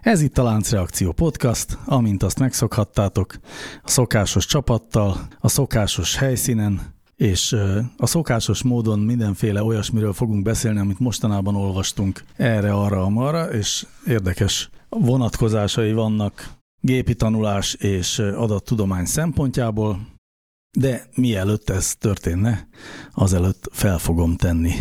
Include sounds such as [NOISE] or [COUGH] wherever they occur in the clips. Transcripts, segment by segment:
Ez itt a Láncreakció Podcast, amint azt megszokhattátok, a szokásos csapattal, a szokásos helyszínen, és a szokásos módon mindenféle olyasmiről fogunk beszélni, amit mostanában olvastunk erre, arra, amarra, és érdekes vonatkozásai vannak gépi tanulás és adattudomány szempontjából, de mielőtt ez történne, azelőtt fel fogom tenni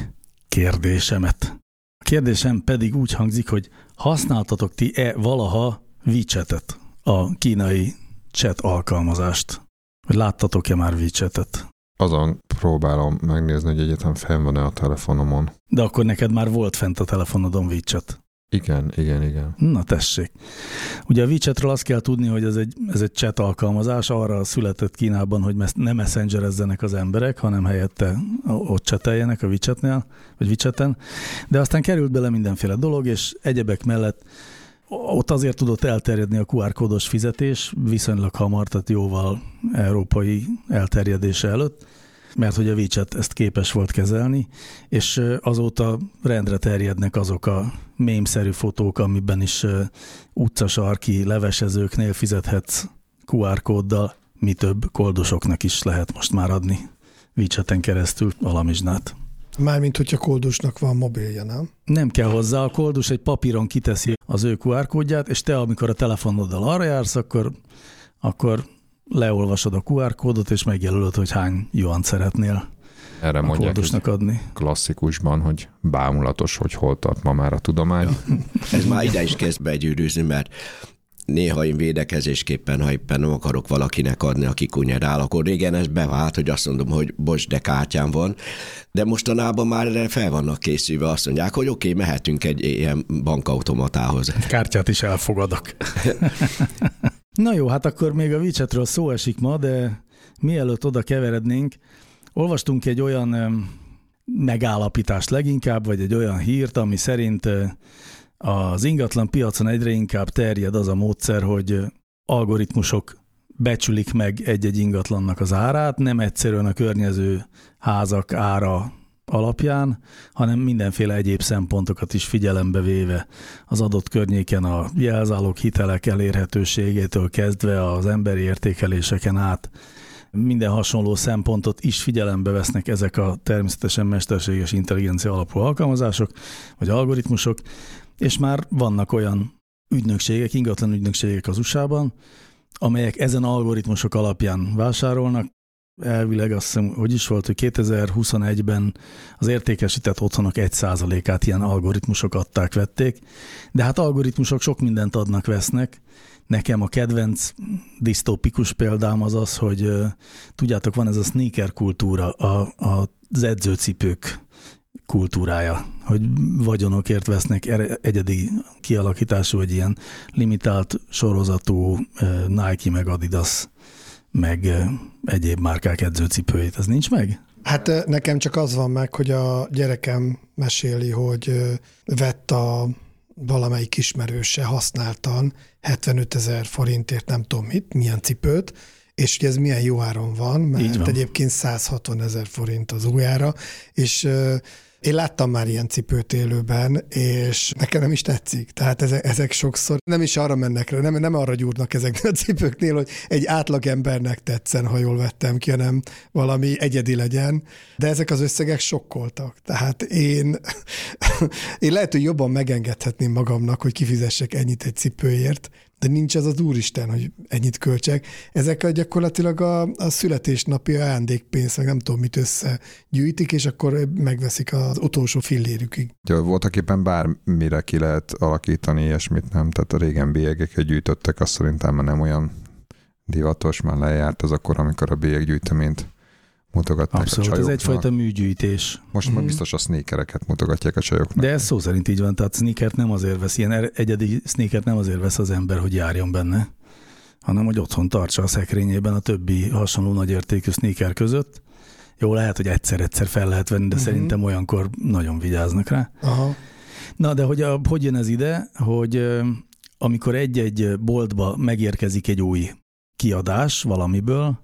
kérdésemet. A kérdésem pedig úgy hangzik, hogy használtatok ti-e valaha WeChat-et, a kínai chat alkalmazást? Vagy láttatok-e már WeChat-et? Azon próbálom megnézni, hogy egyetem fenn van-e a telefonomon. De akkor neked már volt fent a telefonodon WeChat. Igen, igen, igen. Na tessék. Ugye a WeChatről azt kell tudni, hogy ez egy, ez egy chat alkalmazás, arra született Kínában, hogy nem messengerezzenek az emberek, hanem helyette ott cseteljenek a WeChatnél, vagy WeChaten. De aztán került bele mindenféle dolog, és egyebek mellett ott azért tudott elterjedni a QR kódos fizetés viszonylag hamar, tehát jóval európai elterjedése előtt, mert hogy a WeChat ezt képes volt kezelni, és azóta rendre terjednek azok a mémszerű fotók, amiben is utcasarki levesezőknél fizethetsz QR kóddal, mi több koldusoknak is lehet most már adni WeChat-en keresztül alamizsnát. Mármint, hogyha koldusnak van mobilja, nem? Nem kell hozzá, a koldus egy papíron kiteszi az ő QR kódját, és te, amikor a telefonoddal arra jársz, akkor, akkor leolvasod a QR kódot, és megjelölöd, hogy hány juan szeretnél Erre a mondják adni. klasszikusban, hogy bámulatos, hogy hol tart ma már a tudomány. Ez már ide is kezd begyűrűzni, mert néha én védekezésképpen, ha éppen nem akarok valakinek adni, aki kunyerál, akkor régen ez bevált, hogy azt mondom, hogy bocs, de kártyám van, de mostanában már erre fel vannak készülve, azt mondják, hogy oké, okay, mehetünk egy ilyen bankautomatához. Kártyát is elfogadok. [LAUGHS] Na jó, hát akkor még a WeChatről szó esik ma, de mielőtt oda keverednénk, olvastunk egy olyan megállapítást leginkább, vagy egy olyan hírt, ami szerint az ingatlan piacon egyre inkább terjed az a módszer, hogy algoritmusok becsülik meg egy-egy ingatlannak az árát, nem egyszerűen a környező házak ára alapján, hanem mindenféle egyéb szempontokat is figyelembe véve. Az adott környéken a jelzálók hitelek elérhetőségétől kezdve az emberi értékeléseken át minden hasonló szempontot is figyelembe vesznek ezek a természetesen mesterséges intelligencia alapú alkalmazások, vagy algoritmusok, és már vannak olyan ügynökségek, ingatlan ügynökségek az USA-ban, amelyek ezen algoritmusok alapján vásárolnak, elvileg azt hiszem, hogy is volt, hogy 2021-ben az értékesített otthonok 1%-át ilyen algoritmusok adták, vették, de hát algoritmusok sok mindent adnak, vesznek. Nekem a kedvenc disztópikus példám az az, hogy tudjátok, van ez a sneaker kultúra, a, a, az edzőcipők kultúrája, hogy vagyonokért vesznek egyedi kialakítású, vagy ilyen limitált sorozatú Nike meg Adidas meg egyéb márkák edzőcipőjét. Ez nincs meg? Hát nekem csak az van meg, hogy a gyerekem meséli, hogy vett a valamelyik ismerőse használtan 75 ezer forintért nem tudom mit, milyen cipőt, és hogy ez milyen jó áron van, mert van. egyébként 160 ezer forint az új ára, és én láttam már ilyen cipőt élőben, és nekem nem is tetszik. Tehát ezek, ezek sokszor nem is arra mennek rá, nem, nem arra gyúrnak ezeknél a cipőknél, hogy egy átlag embernek tetszen, ha jól vettem ki, hanem valami egyedi legyen. De ezek az összegek sokkoltak. Tehát én, [LAUGHS] én lehet, hogy jobban megengedhetném magamnak, hogy kifizessek ennyit egy cipőért, de nincs az az úristen, hogy ennyit költsek. Ezek gyakorlatilag a, a születésnapi ajándékpénz, meg nem tudom mit összegyűjtik, és akkor megveszik az utolsó fillérükig. Ja, voltak éppen bármire ki lehet alakítani ilyesmit, nem? Tehát a régen bélyegeket gyűjtöttek, azt szerintem már nem olyan divatos, már lejárt az akkor, amikor a bélyeggyűjteményt mutogatták Abszolút, a ez csajoknak. egyfajta műgyűjtés. Most Mhm. már biztos a sneakereket mutogatják a csajoknak. De ez szó szerint így van, tehát sneakert nem azért vesz, ilyen er- egyedi sneakert nem azért vesz az ember, hogy járjon benne, hanem hogy otthon tartsa a szekrényében a többi hasonló nagyértékű sneaker között. Jó, lehet, hogy egyszer-egyszer fel lehet venni, de Mhm. szerintem olyankor nagyon vigyáznak rá. Aha. Na, de hogy, a, hogy jön ez ide, hogy amikor egy-egy boltba megérkezik egy új kiadás valamiből,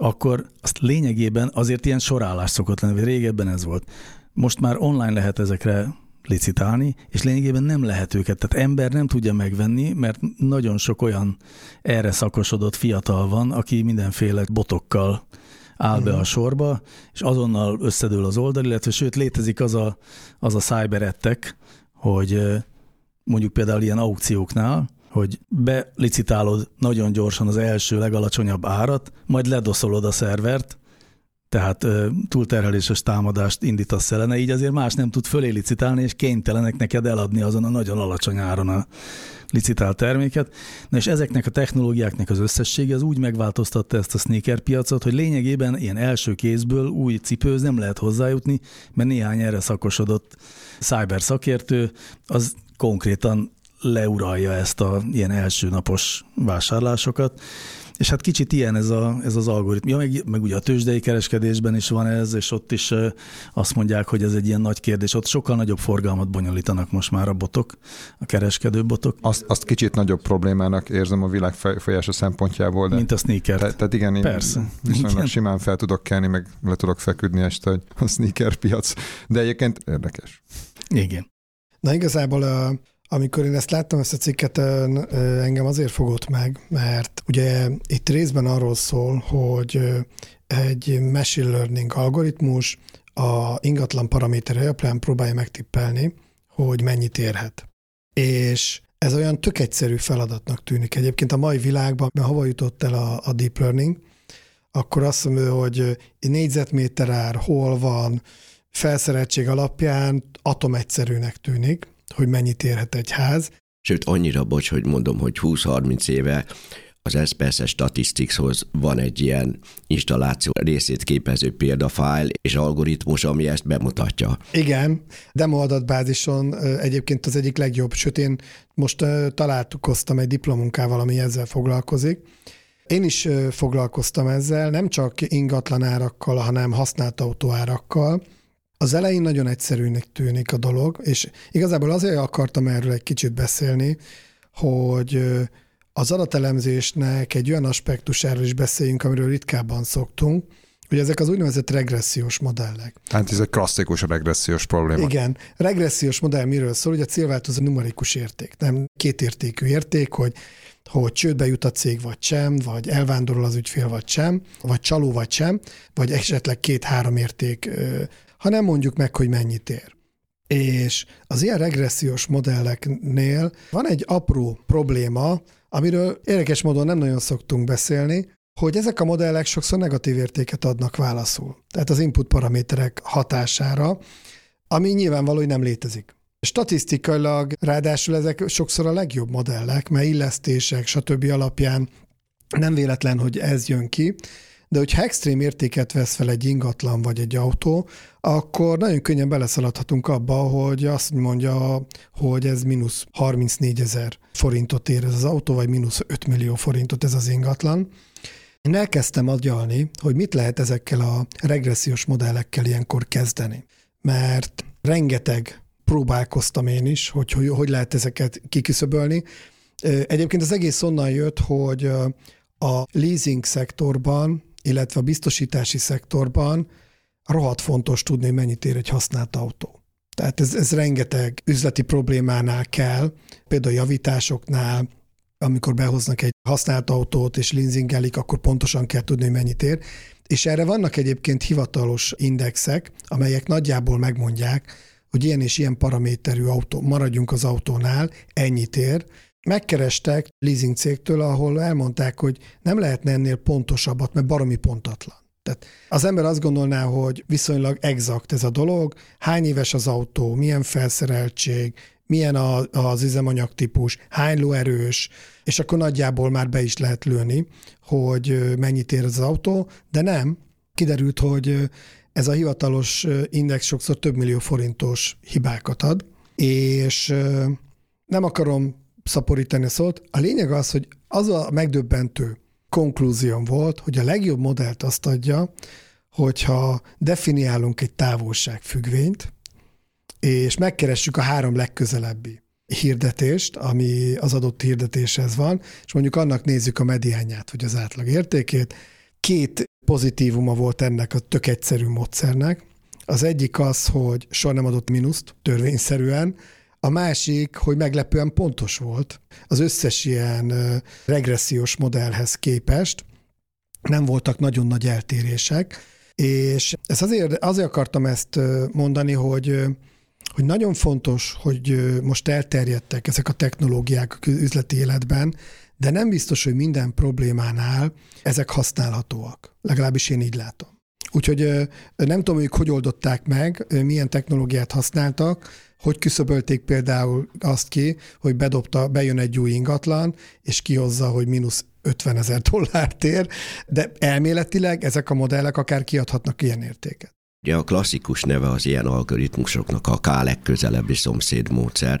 akkor azt lényegében azért ilyen sorállás szokott lenni, vagy régebben ez volt. Most már online lehet ezekre licitálni, és lényegében nem lehet őket. Tehát ember nem tudja megvenni, mert nagyon sok olyan erre szakosodott fiatal van, aki mindenféle botokkal áll be a sorba, és azonnal összedől az oldal, illetve sőt létezik az a, az a cyberettek, hogy mondjuk például ilyen aukcióknál, hogy belicitálod nagyon gyorsan az első legalacsonyabb árat, majd ledoszolod a szervert, tehát túlterheléses támadást indítasz ellene, így azért más nem tud fölé licitálni, és kénytelenek neked eladni azon a nagyon alacsony áron a licitált terméket. Na és ezeknek a technológiáknak az összessége az úgy megváltoztatta ezt a sneaker piacot, hogy lényegében ilyen első kézből új cipőhöz nem lehet hozzájutni, mert néhány erre szakosodott cyber szakértő az konkrétan leuralja ezt a ilyen első napos vásárlásokat. És hát kicsit ilyen ez, a, ez az algoritmus. Ja, meg, meg ugye a tőzsdei kereskedésben is van ez, és ott is azt mondják, hogy ez egy ilyen nagy kérdés. Ott sokkal nagyobb forgalmat bonyolítanak most már a botok, a kereskedő botok, Azt, azt kicsit nagyobb problémának érzem a világ folyása szempontjából, de mint a sneakert. te, tehát igen, én Persze. viszonylag Igen. simán fel tudok kelni, meg le tudok feküdni este, hogy a sneaker piac. De egyébként érdekes. Igen. Na igazából, ö, amikor én ezt láttam, ezt a cikket, engem azért fogott meg, mert ugye itt részben arról szól, hogy egy machine learning algoritmus a ingatlan paraméter alapján próbálja megtippelni, hogy mennyit érhet. És ez olyan tök egyszerű feladatnak tűnik. Egyébként a mai világban, mert hova jutott el a, a deep learning, akkor azt mondja, hogy négyzetméter ár hol van, felszereltség alapján atomegyszerűnek tűnik, hogy mennyit érhet egy ház. Sőt, annyira bocs, hogy mondom, hogy 20-30 éve az SPS Statisticshoz van egy ilyen installáció részét képező példafájl és algoritmus, ami ezt bemutatja. Igen, demo adatbázison egyébként az egyik legjobb, sőt én most találkoztam egy diplomunkával, ami ezzel foglalkozik. Én is foglalkoztam ezzel, nem csak ingatlanárakkal, hanem használt autóárakkal. Az elején nagyon egyszerűnek tűnik a dolog, és igazából azért akartam erről egy kicsit beszélni, hogy az adatelemzésnek egy olyan aspektusáról is beszéljünk, amiről ritkábban szoktunk, hogy ezek az úgynevezett regressziós modellek. Hát ez egy klasszikus regressziós probléma. Igen, regressziós modell miről szól, hogy a célváltozó numerikus érték, nem kétértékű érték, hogy hogy csődbe jut a cég vagy sem, vagy elvándorol az ügyfél vagy sem, vagy csaló vagy sem, vagy esetleg két-három érték, hanem mondjuk meg, hogy mennyit ér. És az ilyen regressziós modelleknél van egy apró probléma, amiről érdekes módon nem nagyon szoktunk beszélni, hogy ezek a modellek sokszor negatív értéket adnak válaszul. Tehát az input paraméterek hatására, ami nyilvánvaló, hogy nem létezik. Statisztikailag ráadásul ezek sokszor a legjobb modellek, mert illesztések, stb. alapján nem véletlen, hogy ez jön ki, de hogyha extrém értéket vesz fel egy ingatlan vagy egy autó, akkor nagyon könnyen beleszaladhatunk abba, hogy azt mondja, hogy ez mínusz 34 ezer forintot ér ez az autó, vagy mínusz 5 millió forintot ez az ingatlan. Én elkezdtem agyalni, hogy mit lehet ezekkel a regressziós modellekkel ilyenkor kezdeni. Mert rengeteg próbálkoztam én is, hogy hogy, hogy lehet ezeket kiküszöbölni. Egyébként az egész onnan jött, hogy a leasing szektorban, illetve a biztosítási szektorban rohadt fontos tudni, mennyit ér egy használt autó. Tehát ez, ez rengeteg üzleti problémánál kell, például javításoknál, amikor behoznak egy használt autót és leasingelik, akkor pontosan kell tudni, hogy mennyit ér. És erre vannak egyébként hivatalos indexek, amelyek nagyjából megmondják, hogy ilyen és ilyen paraméterű autó, maradjunk az autónál, ennyit ér, megkerestek leasing cégtől, ahol elmondták, hogy nem lehetne ennél pontosabbat, mert baromi pontatlan. Tehát az ember azt gondolná, hogy viszonylag exakt ez a dolog, hány éves az autó, milyen felszereltség, milyen a, az üzemanyagtípus, hány lóerős, és akkor nagyjából már be is lehet lőni, hogy mennyit ér az autó, de nem. Kiderült, hogy ez a hivatalos index sokszor több millió forintos hibákat ad, és nem akarom szaporítani a szót. A lényeg az, hogy az a megdöbbentő konklúzióm volt, hogy a legjobb modellt azt adja, hogyha definiálunk egy távolságfüggvényt, és megkeressük a három legközelebbi hirdetést, ami az adott hirdetéshez van, és mondjuk annak nézzük a mediánját, vagy az átlag értékét. Két pozitívuma volt ennek a tök egyszerű módszernek. Az egyik az, hogy soha nem adott mínuszt törvényszerűen, a másik, hogy meglepően pontos volt az összes ilyen regressziós modellhez képest, nem voltak nagyon nagy eltérések, és ezt azért, azért akartam ezt mondani, hogy hogy nagyon fontos, hogy most elterjedtek ezek a technológiák üzleti életben, de nem biztos, hogy minden problémánál ezek használhatóak. Legalábbis én így látom. Úgyhogy nem tudom, hogy hogy oldották meg, milyen technológiát használtak, hogy küszöbölték például azt ki, hogy bedobta, bejön egy új ingatlan, és kihozza, hogy mínusz 50 ezer dollárt ér, de elméletileg ezek a modellek akár kiadhatnak ilyen értéket. Ugye a klasszikus neve az ilyen algoritmusoknak a K legközelebbi szomszéd módszer,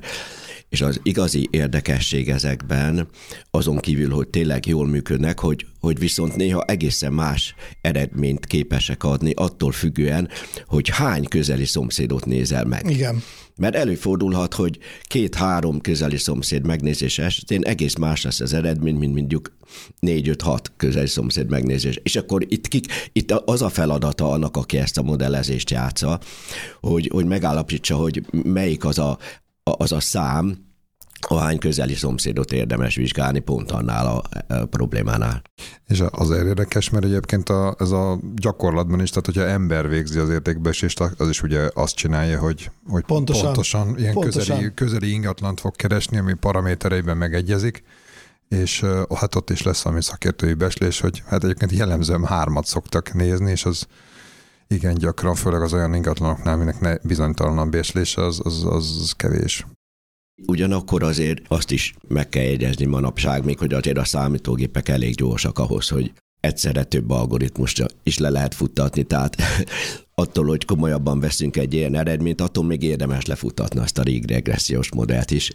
és az igazi érdekesség ezekben, azon kívül, hogy tényleg jól működnek, hogy, hogy viszont néha egészen más eredményt képesek adni, attól függően, hogy hány közeli szomszédot nézel meg. Igen. Mert előfordulhat, hogy két-három közeli szomszéd megnézés esetén egész más lesz az eredmény, mint mondjuk négy-öt-hat közeli szomszéd megnézés. És akkor itt, kik, itt az a feladata annak, aki ezt a modellezést játsza, hogy, hogy megállapítsa, hogy melyik az a, az a szám, ahány közeli szomszédot érdemes vizsgálni pont annál a, a problémánál. És azért érdekes, mert egyébként a, ez a gyakorlatban is, tehát hogyha ember végzi az értékbeesést, az is ugye azt csinálja, hogy, hogy pontosan, pontosan ilyen pontosan. Közeli, közeli ingatlant fog keresni, ami paramétereiben megegyezik, és hát ott is lesz valami szakértői beslés, hogy hát egyébként jellemzően hármat szoktak nézni, és az igen gyakran, főleg az olyan ingatlanoknál, aminek bizonytalanabb béslése, az, az, az kevés. Ugyanakkor azért azt is meg kell jegyezni manapság, még hogy azért a számítógépek elég gyorsak ahhoz, hogy egyszerre több algoritmust is le lehet futtatni, tehát [LAUGHS] attól, hogy komolyabban veszünk egy ilyen eredményt, attól még érdemes lefutatni azt a regressziós modellt is,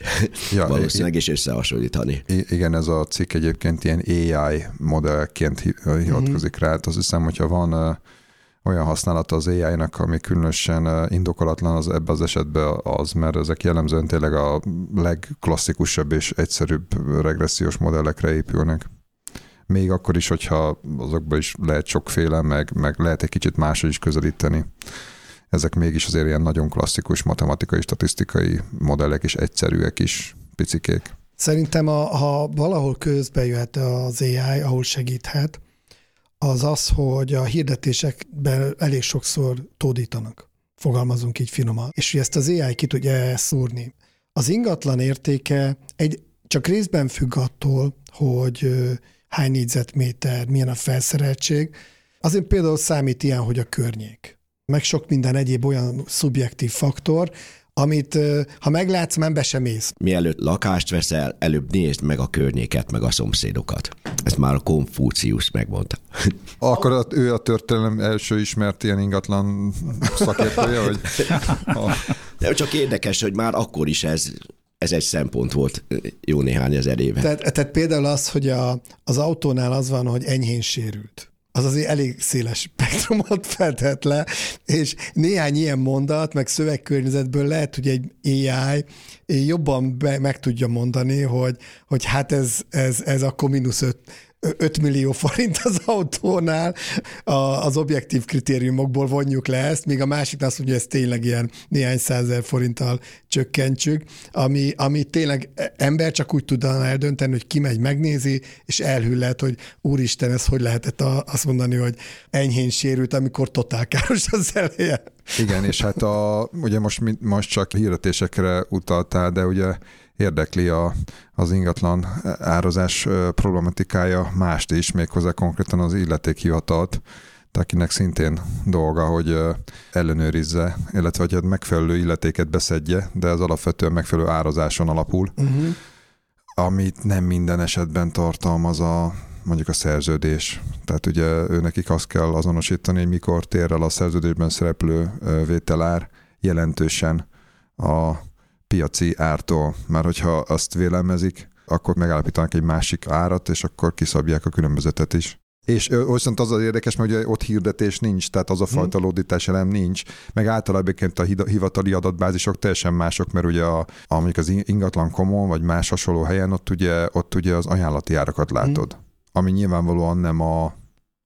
ja, [LAUGHS] valószínűleg is összehasonlítani. Igen, ez a cikk egyébként ilyen AI modellként hivatkozik rá, hát azt hiszem, hogyha van olyan használata az AI-nak, ami különösen indokolatlan az ebbe az esetben az, mert ezek jellemzően tényleg a legklasszikusabb és egyszerűbb regressziós modellekre épülnek. Még akkor is, hogyha azokban is lehet sokféle, meg, meg lehet egy kicsit máshogy is közelíteni. Ezek mégis azért ilyen nagyon klasszikus matematikai, statisztikai modellek és egyszerűek is, picikék. Szerintem, a, ha valahol közbe jöhet az AI, ahol segíthet, az az, hogy a hirdetésekben elég sokszor tódítanak. Fogalmazunk így finoman. És hogy ezt az AI ki tudja szúrni. Az ingatlan értéke egy, csak részben függ attól, hogy hány négyzetméter, milyen a felszereltség. Azért például számít ilyen, hogy a környék. Meg sok minden egyéb olyan szubjektív faktor, amit ha meglátsz, nem be sem ész. Mielőtt lakást veszel, előbb nézd meg a környéket, meg a szomszédokat. Ezt már a Konfúciusz megmondta. [LAUGHS] Akkor ő a történelem első ismert ilyen ingatlan szakértője, hogy... [LAUGHS] Nem, csak érdekes, hogy már akkor is ez ez egy szempont volt jó néhány ezer éve. Tehát, tehát például az, hogy a, az autónál az van, hogy enyhén sérült az azért elég széles spektrumot fedhet le, és néhány ilyen mondat, meg szövegkörnyezetből lehet, hogy egy AI jobban be, meg tudja mondani, hogy, hogy hát ez, ez, ez akkor mínusz 5, 5 millió forint az autónál, az objektív kritériumokból vonjuk le ezt, míg a másik azt mondja, hogy ez tényleg ilyen néhány százezer forinttal csökkentsük, ami, ami tényleg ember csak úgy tudna eldönteni, hogy kimegy, megnézi, és elhűl lehet, hogy úristen, ez hogy lehetett azt mondani, hogy enyhén sérült, amikor totál káros az eleje. Igen, és hát a, ugye most, most csak hirdetésekre utaltál, de ugye érdekli a, az ingatlan árazás problematikája mást is, méghozzá konkrétan az illetékhivatalt, akinek szintén dolga, hogy ellenőrizze, illetve hogy megfelelő illetéket beszedje, de az alapvetően megfelelő árazáson alapul, uh-huh. amit nem minden esetben tartalmaz a mondjuk a szerződés. Tehát ugye ő nekik azt kell azonosítani, hogy mikor tér el a szerződésben szereplő vételár jelentősen a piaci ártól. Mert hogyha azt vélemezik, akkor megállapítanak egy másik árat, és akkor kiszabják a különbözetet is. És viszont az az érdekes, mert ugye ott hirdetés nincs, tehát az a mhm. fajta lódítás elem nincs, meg általában a hivatali adatbázisok teljesen mások, mert ugye a, a mondjuk az ingatlan komon, vagy más hasonló helyen, ott ugye, ott ugye az ajánlati árakat látod, mm. ami nyilvánvalóan nem a,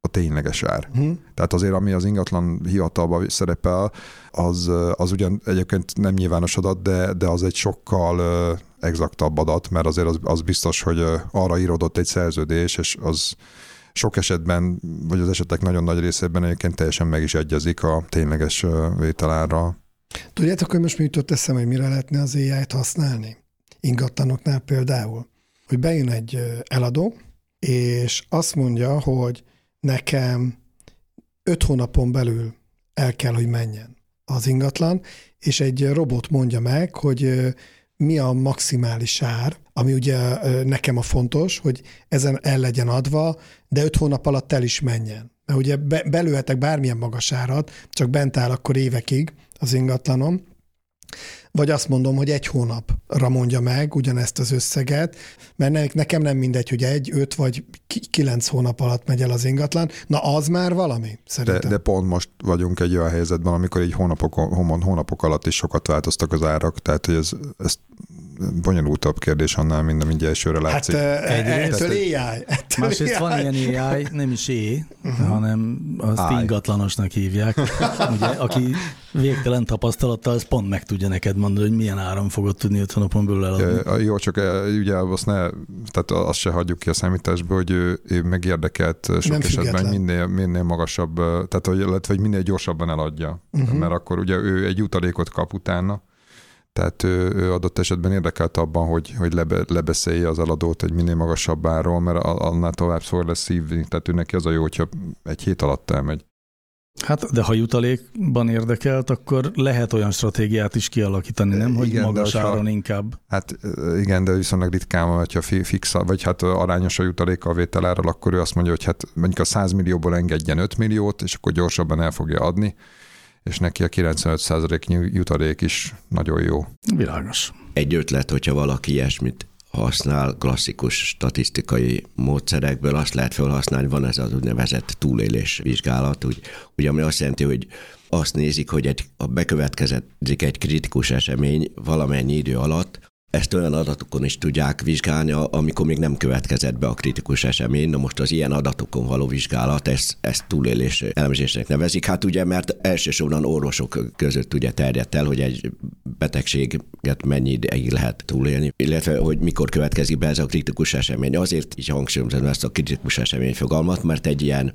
a tényleges ár. Mm. Tehát azért, ami az ingatlan hivatalban szerepel, az, az ugyan egyébként nem nyilvános adat, de, de az egy sokkal exaktabb adat, mert azért az, az biztos, hogy arra írodott egy szerződés, és az sok esetben, vagy az esetek nagyon nagy részében egyébként teljesen meg is egyezik a tényleges vételárral. Tudjátok, hogy most mi jutott eszembe, hogy mire lehetne az AI-t használni? Ingatlanoknál például. Hogy bejön egy eladó, és azt mondja, hogy nekem öt hónapon belül el kell, hogy menjen az ingatlan, és egy robot mondja meg, hogy mi a maximális ár, ami ugye nekem a fontos, hogy ezen el legyen adva, de öt hónap alatt el is menjen. Mert ugye be, belőhetek bármilyen magas árat, csak bent áll akkor évekig az ingatlanom, vagy azt mondom, hogy egy hónapra mondja meg ugyanezt az összeget, mert nekem nem mindegy, hogy egy, öt vagy kilenc hónap alatt megy el az ingatlan. Na az már valami, szerintem. De, de pont most vagyunk egy olyan helyzetben, amikor így hónapok, hónapok alatt is sokat változtak az árak, tehát hogy ez, ez bonyolultabb kérdés annál, mint ami elsőre látszik. Hát ettől AI. Ettől Másrészt AI. van ilyen AI, nem is é, uh-huh. hanem azt AI. ingatlanosnak hívják. [LAUGHS] Ugye, aki végtelen tapasztalattal, az pont meg tudja neked mondani, hogy milyen áron fogod tudni 5 hónapon belül eladni. Jó, csak ugye azt ne, tehát azt se hagyjuk ki a számításba, hogy ő, ő megérdekelt sok nem esetben minél, minél magasabb, tehát hogy, illetve, hogy minél gyorsabban eladja. Uh-huh. Mert akkor ugye ő egy jutalékot kap utána, tehát ő, ő adott esetben érdekelt abban, hogy, hogy lebe, lebeszélje az eladót egy minél magasabb árról, mert annál tovább szor lesz szívni. Tehát ő neki az a jó, hogyha egy hét alatt elmegy. Hát, de ha jutalékban érdekelt, akkor lehet olyan stratégiát is kialakítani, nem? Hogy igen, magas áron ha, inkább. Hát igen, de viszonylag ritkán van, hogyha fix, vagy hát arányos a jutalék a vételárral, akkor ő azt mondja, hogy hát mondjuk a 100 millióból engedjen 5 milliót, és akkor gyorsabban el fogja adni és neki a 95% jutalék is nagyon jó. Világos. Egy ötlet, hogyha valaki ilyesmit használ klasszikus statisztikai módszerekből, azt lehet felhasználni, van ez az úgynevezett túlélés vizsgálat, úgy, ugye, ami azt jelenti, hogy azt nézik, hogy egy, a bekövetkezik egy kritikus esemény valamennyi idő alatt, ezt olyan adatokon is tudják vizsgálni, amikor még nem következett be a kritikus esemény. Na most az ilyen adatokon való vizsgálat, ezt, ezt túlélés elemzésnek nevezik. Hát ugye, mert elsősorban orvosok között ugye terjedt el, hogy egy betegséget mennyi ideig lehet túlélni, illetve hogy mikor következik be ez a kritikus esemény. Azért is hangsúlyozom ezt a kritikus esemény fogalmat, mert egy ilyen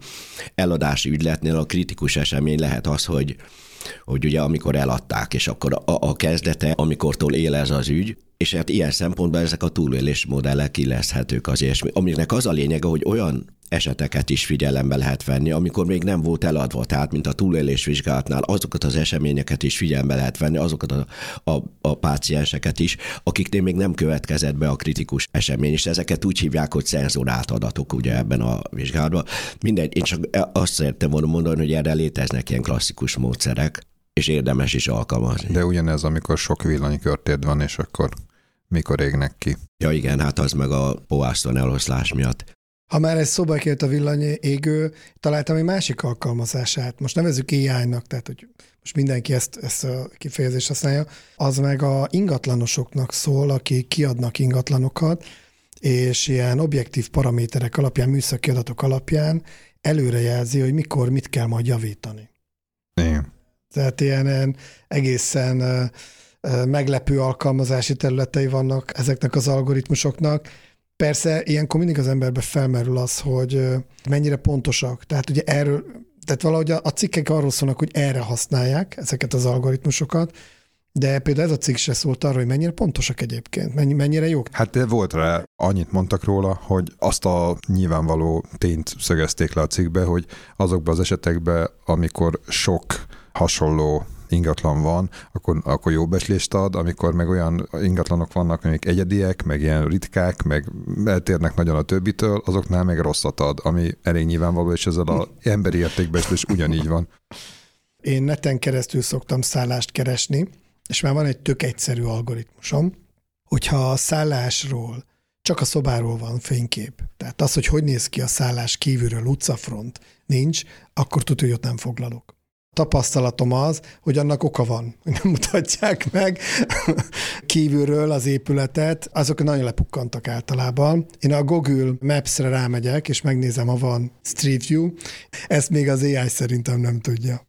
eladási ügyletnél a kritikus esemény lehet az, hogy hogy ugye amikor eladták, és akkor a, a kezdete, amikortól él ez az ügy, és hát ilyen szempontból ezek a túlélés modellek kileszhetők az ilyesmi, aminek az a lényege, hogy olyan eseteket is figyelembe lehet venni, amikor még nem volt eladva, tehát mint a túlélés vizsgálatnál azokat az eseményeket is figyelembe lehet venni, azokat a, a, a pácienseket is, akiknél még nem következett be a kritikus esemény, és ezeket úgy hívják, hogy szenzorált adatok ugye ebben a vizsgálatban. Mindegy, én csak azt szerettem volna mondani, hogy erre léteznek ilyen klasszikus módszerek, és érdemes is alkalmazni. De ugyanez, amikor sok villanykörtéd van, és akkor mikor égnek ki. Ja igen, hát az meg a poászton eloszlás miatt. Ha már ez szóba kért a villanyégő, találtam egy másik alkalmazását. Most nevezzük AI-nak, tehát hogy most mindenki ezt, ezt a kifejezést használja. Az meg a ingatlanosoknak szól, akik kiadnak ingatlanokat, és ilyen objektív paraméterek alapján, műszaki adatok alapján előrejelzi, hogy mikor mit kell majd javítani. Igen. Tehát ilyen egészen meglepő alkalmazási területei vannak ezeknek az algoritmusoknak. Persze ilyenkor mindig az emberbe felmerül az, hogy mennyire pontosak. Tehát ugye erről, tehát valahogy a cikkek arról szólnak, hogy erre használják ezeket az algoritmusokat, De például ez a cikk se szólt arról, hogy mennyire pontosak egyébként, mennyi, mennyire jók. Hát de volt rá, annyit mondtak róla, hogy azt a nyilvánvaló tényt szögezték le a cikkbe, hogy azokban az esetekben, amikor sok hasonló ingatlan van, akkor, akkor jó becslést ad, amikor meg olyan ingatlanok vannak, amik egyediek, meg ilyen ritkák, meg eltérnek nagyon a többitől, azoknál meg rosszat ad, ami elég nyilvánvaló, és ezzel az emberi értékbecslés ugyanígy van. Én neten keresztül szoktam szállást keresni, és már van egy tök egyszerű algoritmusom, hogyha a szállásról csak a szobáról van fénykép, tehát az, hogy hogy néz ki a szállás kívülről, utcafront nincs, akkor tudja, hogy ott nem foglalok. Tapasztalatom az, hogy annak oka van, [LAUGHS] hogy nem mutatják meg [LAUGHS] kívülről az épületet, azok nagyon lepukkantak általában. Én a Google Maps-re rámegyek, és megnézem, ha van Street View. Ezt még az AI szerintem nem tudja.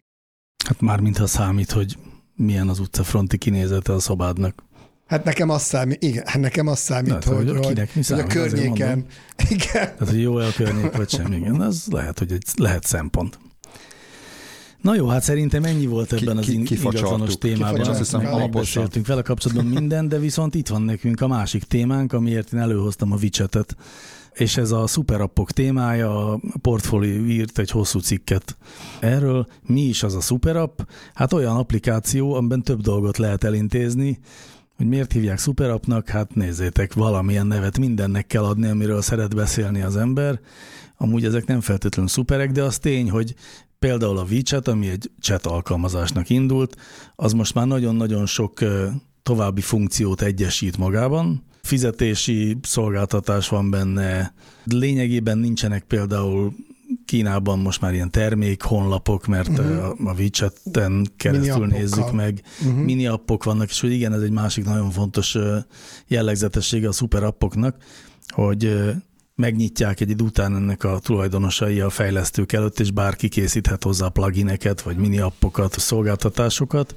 Hát már mintha számít, hogy milyen az utcafronti kinézete a szobádnak. Hát nekem az számít, igen, hát nekem az számít, Hát, hogy, hogy kinek hogy a számít, azért környéken, [LAUGHS] igen, Tehát, hogy jó-e a környék, vagy sem, igen, az lehet, hogy egy, lehet szempont. Na jó, hát szerintem ennyi volt Ki- ebben az ki- in- kifacsartuk. ingatlanos témában. Azt hiszem. Megbeszéltünk vele kapcsolatban minden, de viszont itt van nekünk a másik témánk, amiért én előhoztam a Wicsetet, és ez a szuperappok témája, a portfólió írt egy hosszú cikket erről. Mi is az a szuperapp? Hát olyan applikáció, amiben több dolgot lehet elintézni, hogy miért hívják szuperappnak? Hát nézzétek, valamilyen nevet mindennek kell adni, amiről szeret beszélni az ember. Amúgy ezek nem feltétlenül szuperek, de az tény, hogy például a WeChat, ami egy chat alkalmazásnak indult, az most már nagyon-nagyon sok további funkciót egyesít magában. Fizetési szolgáltatás van benne, lényegében nincsenek például Kínában most már ilyen termék honlapok, mert uh-huh. a WeChat-en keresztül Mini nézzük appokkal. meg. Uh-huh. Mini appok vannak, és hogy igen, ez egy másik nagyon fontos jellegzetessége a szuper appoknak, hogy megnyitják egy idő után ennek a tulajdonosai a fejlesztők előtt, és bárki készíthet hozzá plugineket, vagy mini appokat, szolgáltatásokat,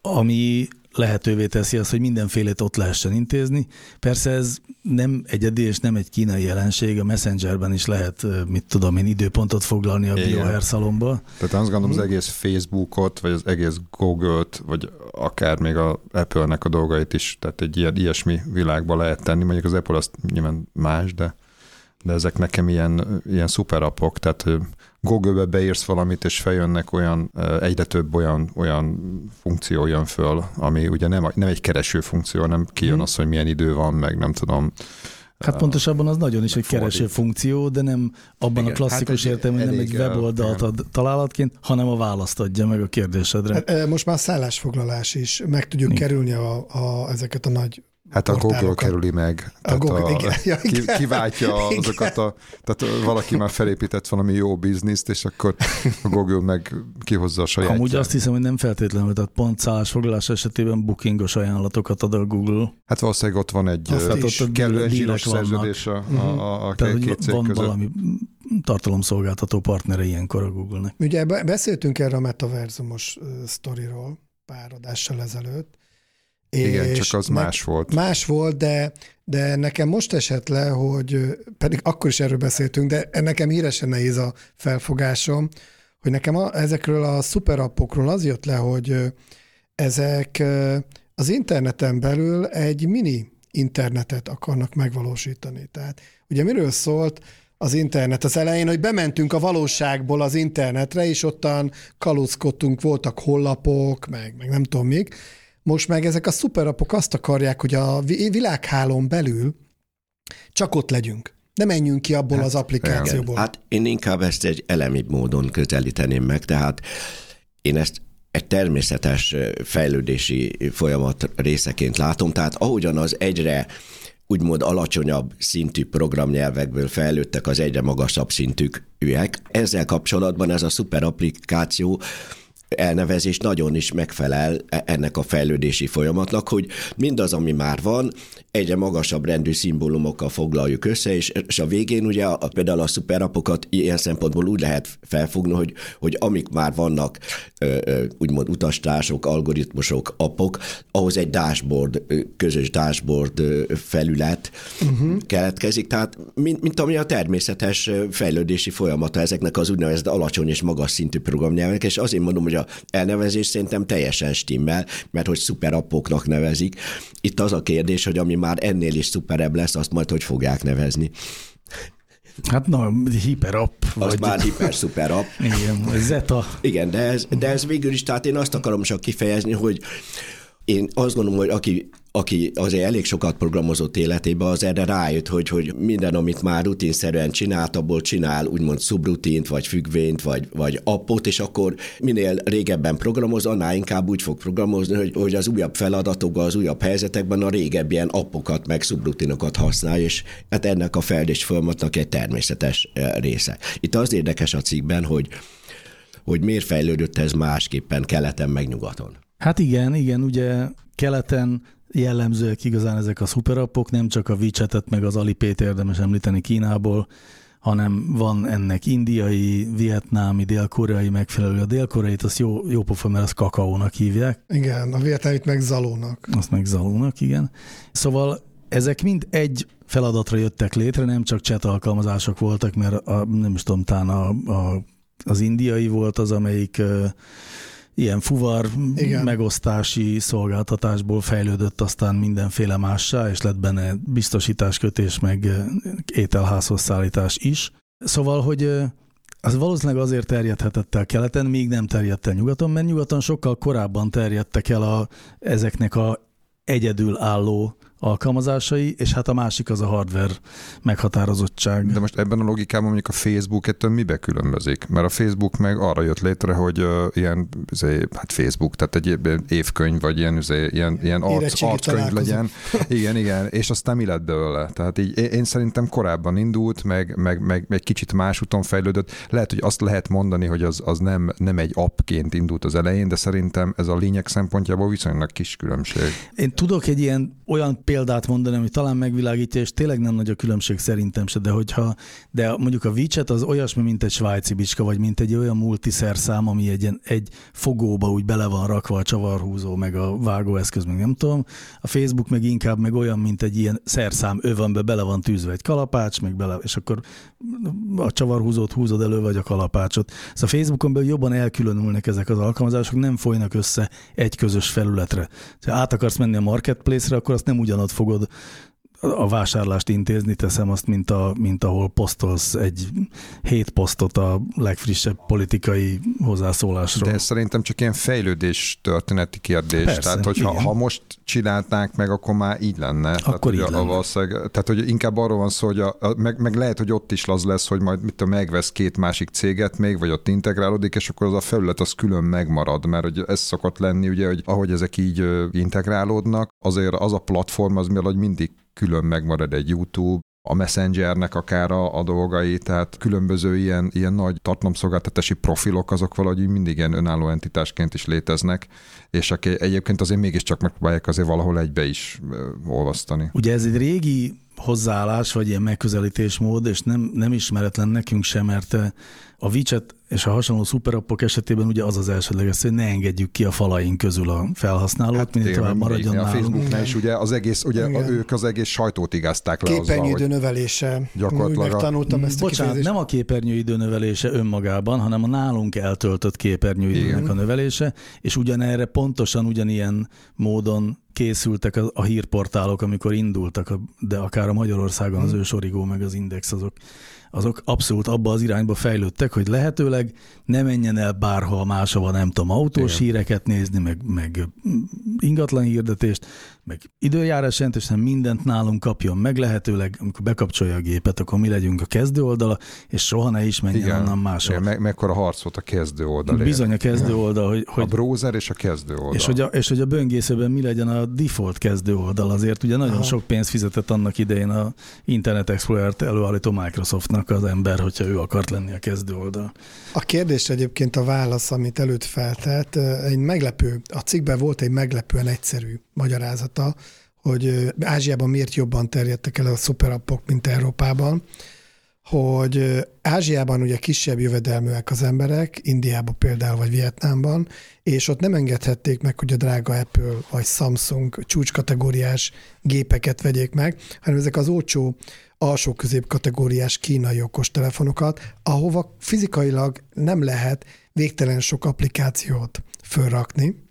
ami lehetővé teszi azt, hogy mindenfélét ott lehessen intézni. Persze ez nem egyedi és nem egy kínai jelenség, a Messengerben is lehet, mit tudom én, időpontot foglalni a. BioHair szalomba. Tehát azt gondolom, az egész Facebookot, vagy az egész Google-t, vagy akár még a Apple-nek a dolgait is, tehát egy ilyen, ilyesmi világba lehet tenni. Mondjuk az Apple azt nyilván más, de, de ezek nekem ilyen, ilyen szuperappok, tehát Google-be beírsz valamit, és feljönnek olyan, egyre több olyan, olyan funkció jön föl, ami ugye nem, nem egy kereső funkció, hanem kijön Mhm. az, hogy milyen idő van, meg nem tudom. Hát pontosabban az nagyon is egy kereső funkció, de nem abban Igen. a klasszikus Hát értelemben, hogy nem egy weboldalt ad találatként, hanem a választ adja meg a kérdésedre. Hát, most már szállásfoglalás is, meg tudjuk Igen. kerülni a, a, ezeket a nagy Hát a Google kerüli meg. A Google, igen. Ja, ki, igen. kiváltja [LAUGHS] Igen. azokat a... Tehát valaki már felépített valami jó bizniszt, és akkor a Google meg kihozza a saját. Amúgy azt hiszem, hogy nem feltétlenül, tehát pont szállásfoglalás esetében bookingos ajánlatokat ad a Google. Hát valószínűleg ott van egy Azt is. kellően zsíros szerződés a, a, a, a Tehát, két cég van között. valami tartalomszolgáltató partnere ilyenkor a Google-nek. Ugye be- beszéltünk erre a metaverzumos sztoriról pár adással ezelőtt. Igen, csak az más volt. Más volt, de, de nekem most esett le, hogy pedig akkor is erről beszéltünk, de nekem híresen nehéz a felfogásom, hogy nekem a, ezekről a szuperappokról az jött le, hogy ezek az interneten belül egy mini internetet akarnak megvalósítani. Tehát ugye miről szólt az internet az elején, hogy bementünk a valóságból az internetre, és ottan kalózkodtunk, voltak hollapok, meg, meg nem tudom még. Most meg ezek a szuperapok azt akarják, hogy a vi- világhálón belül csak ott legyünk. Ne menjünk ki abból hát, az applikációból. Hát én inkább ezt egy elemibb módon közelíteném meg, tehát én ezt egy természetes fejlődési folyamat részeként látom, tehát ahogyan az egyre úgymond alacsonyabb szintű programnyelvekből fejlődtek az egyre magasabb szintűek. Ezzel kapcsolatban ez a szuper applikáció elnevezés nagyon is megfelel e- ennek a fejlődési folyamatnak, hogy mindaz, ami már van, egyre magasabb rendű szimbólumokkal foglaljuk össze, és, és a végén ugye a, például a szuperapokat ilyen szempontból úgy lehet felfogni, hogy, hogy amik már vannak, úgymond utastársok, algoritmusok, appok, ahhoz egy dashboard, közös dashboard felület uh-huh. keletkezik, tehát mint, mint ami a természetes fejlődési folyamata ezeknek az úgynevezett alacsony és magas szintű programnyelvek, és azért mondom, hogy a elnevezés szerintem teljesen stimmel, mert hogy szuperappoknak nevezik. Itt az a kérdés, hogy ami már ennél is szuperebb lesz, azt majd hogy fogják nevezni. Hát na, hiperapp. Az vagy... már hiper-szuper app. [LAUGHS] Igen, Zeta. Igen, de ez, de ez végül is, tehát én azt akarom csak kifejezni, hogy én azt gondolom, hogy aki, aki azért elég sokat programozott életében, az erre rájött, hogy, hogy minden, amit már rutinszerűen csinált, abból csinál úgymond szubrutint, vagy függvényt, vagy, vagy appot, és akkor minél régebben programoz, annál inkább úgy fog programozni, hogy, hogy az újabb feladatokban, az újabb helyzetekben a régebbi appokat, meg szubrutinokat használ, és hát ennek a fejlődés folyamatnak egy természetes eh, része. Itt az érdekes a cikkben, hogy hogy miért fejlődött ez másképpen keleten meg nyugaton. Hát igen, igen, ugye keleten jellemzőek igazán ezek a szuperappok, nem csak a WeChat-et meg az Alipét érdemes említeni Kínából, hanem van ennek indiai, vietnámi, dél-koreai megfelelő. A dél-koreait az jó, jó pofa, mert az kakaónak hívják. Igen, a vietnámit meg zalónak. Azt meg zalónak, igen. Szóval ezek mind egy feladatra jöttek létre, nem csak chat alkalmazások voltak, mert a, nem is tudom, talán a, a, az indiai volt az, amelyik ilyen fuvar Igen. megosztási szolgáltatásból fejlődött aztán mindenféle mássá, és lett benne biztosításkötés, meg ételházhoz szállítás is. Szóval, hogy az valószínűleg azért terjedhetett el keleten, míg nem terjedt el nyugaton, mert nyugaton sokkal korábban terjedtek el a, ezeknek a egyedül álló alkalmazásai, és hát a másik az a hardware meghatározottság. De most ebben a logikában mondjuk a Facebook ettől mibe különbözik? Mert a Facebook meg arra jött létre, hogy uh, ilyen izé, hát Facebook, tehát egy évkönyv, vagy ilyen, izé, ilyen, ilyen arc, arckönyv legyen. Igen, igen, és aztán mi lett belőle? Tehát így én szerintem korábban indult, meg, meg, meg egy kicsit más úton fejlődött. Lehet, hogy azt lehet mondani, hogy az, az nem, nem egy appként indult az elején, de szerintem ez a lényeg szempontjából viszonylag kis különbség. Én tudok egy ilyen olyan példát mondani, ami talán megvilágítja, és tényleg nem nagy a különbség szerintem se, de hogyha, de mondjuk a WeChat az olyasmi, mint egy svájci bicska, vagy mint egy olyan multiszerszám, ami egy, egy fogóba úgy bele van rakva a csavarhúzó, meg a vágóeszköz, meg nem tudom. A Facebook meg inkább meg olyan, mint egy ilyen szerszám övönbe bele van tűzve egy kalapács, meg bele, és akkor a csavarhúzót húzod elő, vagy a kalapácsot. Szóval Facebookon belül jobban elkülönülnek ezek az alkalmazások, nem folynak össze egy közös felületre. Ha át akarsz menni a marketplace-re, akkor azt nem ugyan ugyanott fogod a vásárlást intézni, teszem azt, mint, a, mint ahol posztolsz egy hét posztot a legfrissebb politikai hozzászólásról. De ez szerintem csak ilyen fejlődés történeti kérdés. Persze, tehát, hogyha ha most csinálták meg, akkor már így lenne. Akkor tehát, így lenne. tehát, hogy inkább arról van szó, hogy a, a, meg, meg, lehet, hogy ott is az lesz, hogy majd mit a megvesz két másik céget még, vagy ott integrálódik, és akkor az a felület az külön megmarad, mert hogy ez szokott lenni, ugye, hogy ahogy ezek így integrálódnak, azért az a platform az hogy mindig külön megmarad egy YouTube, a Messengernek akár a, a dolgai, tehát különböző ilyen, ilyen nagy tartalomszolgáltatási profilok, azok valahogy mindig ilyen önálló entitásként is léteznek, és aki egyébként azért mégiscsak megpróbálják azért valahol egybe is olvasztani. Ugye ez egy régi hozzáállás, vagy ilyen megközelítésmód, és nem, nem ismeretlen nekünk sem, mert a WeChat és a hasonló szuperappok esetében ugye az az elsődleges, hogy ne engedjük ki a falaink közül a felhasználót, hát minél tovább maradjon A Facebooknál is ugye az egész, ugye a, ők az egész sajtót igazták le Képernyőidő növelése. Gyakorlatilag. Megtanultam ezt Bocsánat, a nem a képernyőidő növelése önmagában, hanem a nálunk eltöltött képernyőidőnek a növelése, és ugyanerre pontosan ugyanilyen módon készültek a, a hírportálok, amikor indultak, de akár a Magyarországon az hmm. ősorigó meg az Index azok azok abszolút abba az irányba fejlődtek, hogy lehetőleg ne menjen el bárha máshova, nem tudom, autós Igen. híreket nézni, meg, meg ingatlan hirdetést, meg időjárás jelentősen mindent nálunk kapjon meg lehetőleg, amikor bekapcsolja a gépet, akkor mi legyünk a kezdő oldala, és soha ne is menjen Igen. onnan máshol. Igen, me- mekkora harc volt a kezdő oldal. Bizony a kezdő oldal. Hogy, hogy, a browser és a kezdő oldal. És hogy a, és hogy a böngészőben mi legyen a default kezdő oldal, azért ugye nagyon Aha. sok pénzt fizetett annak idején a Internet Explorer-t előállító Microsoftnak az ember, hogyha ő akart lenni a kezdő oldal. A kérdés egyébként a válasz, amit előtt feltett, egy meglepő, a cikkben volt egy meglepően egyszerű magyarázata, hogy Ázsiában miért jobban terjedtek el a szuperappok, mint Európában, hogy Ázsiában ugye kisebb jövedelműek az emberek, Indiában például, vagy Vietnámban, és ott nem engedhették meg, hogy a drága Apple vagy Samsung csúcskategóriás gépeket vegyék meg, hanem ezek az olcsó alsó közép kategóriás kínai okostelefonokat, ahova fizikailag nem lehet végtelen sok applikációt fölrakni,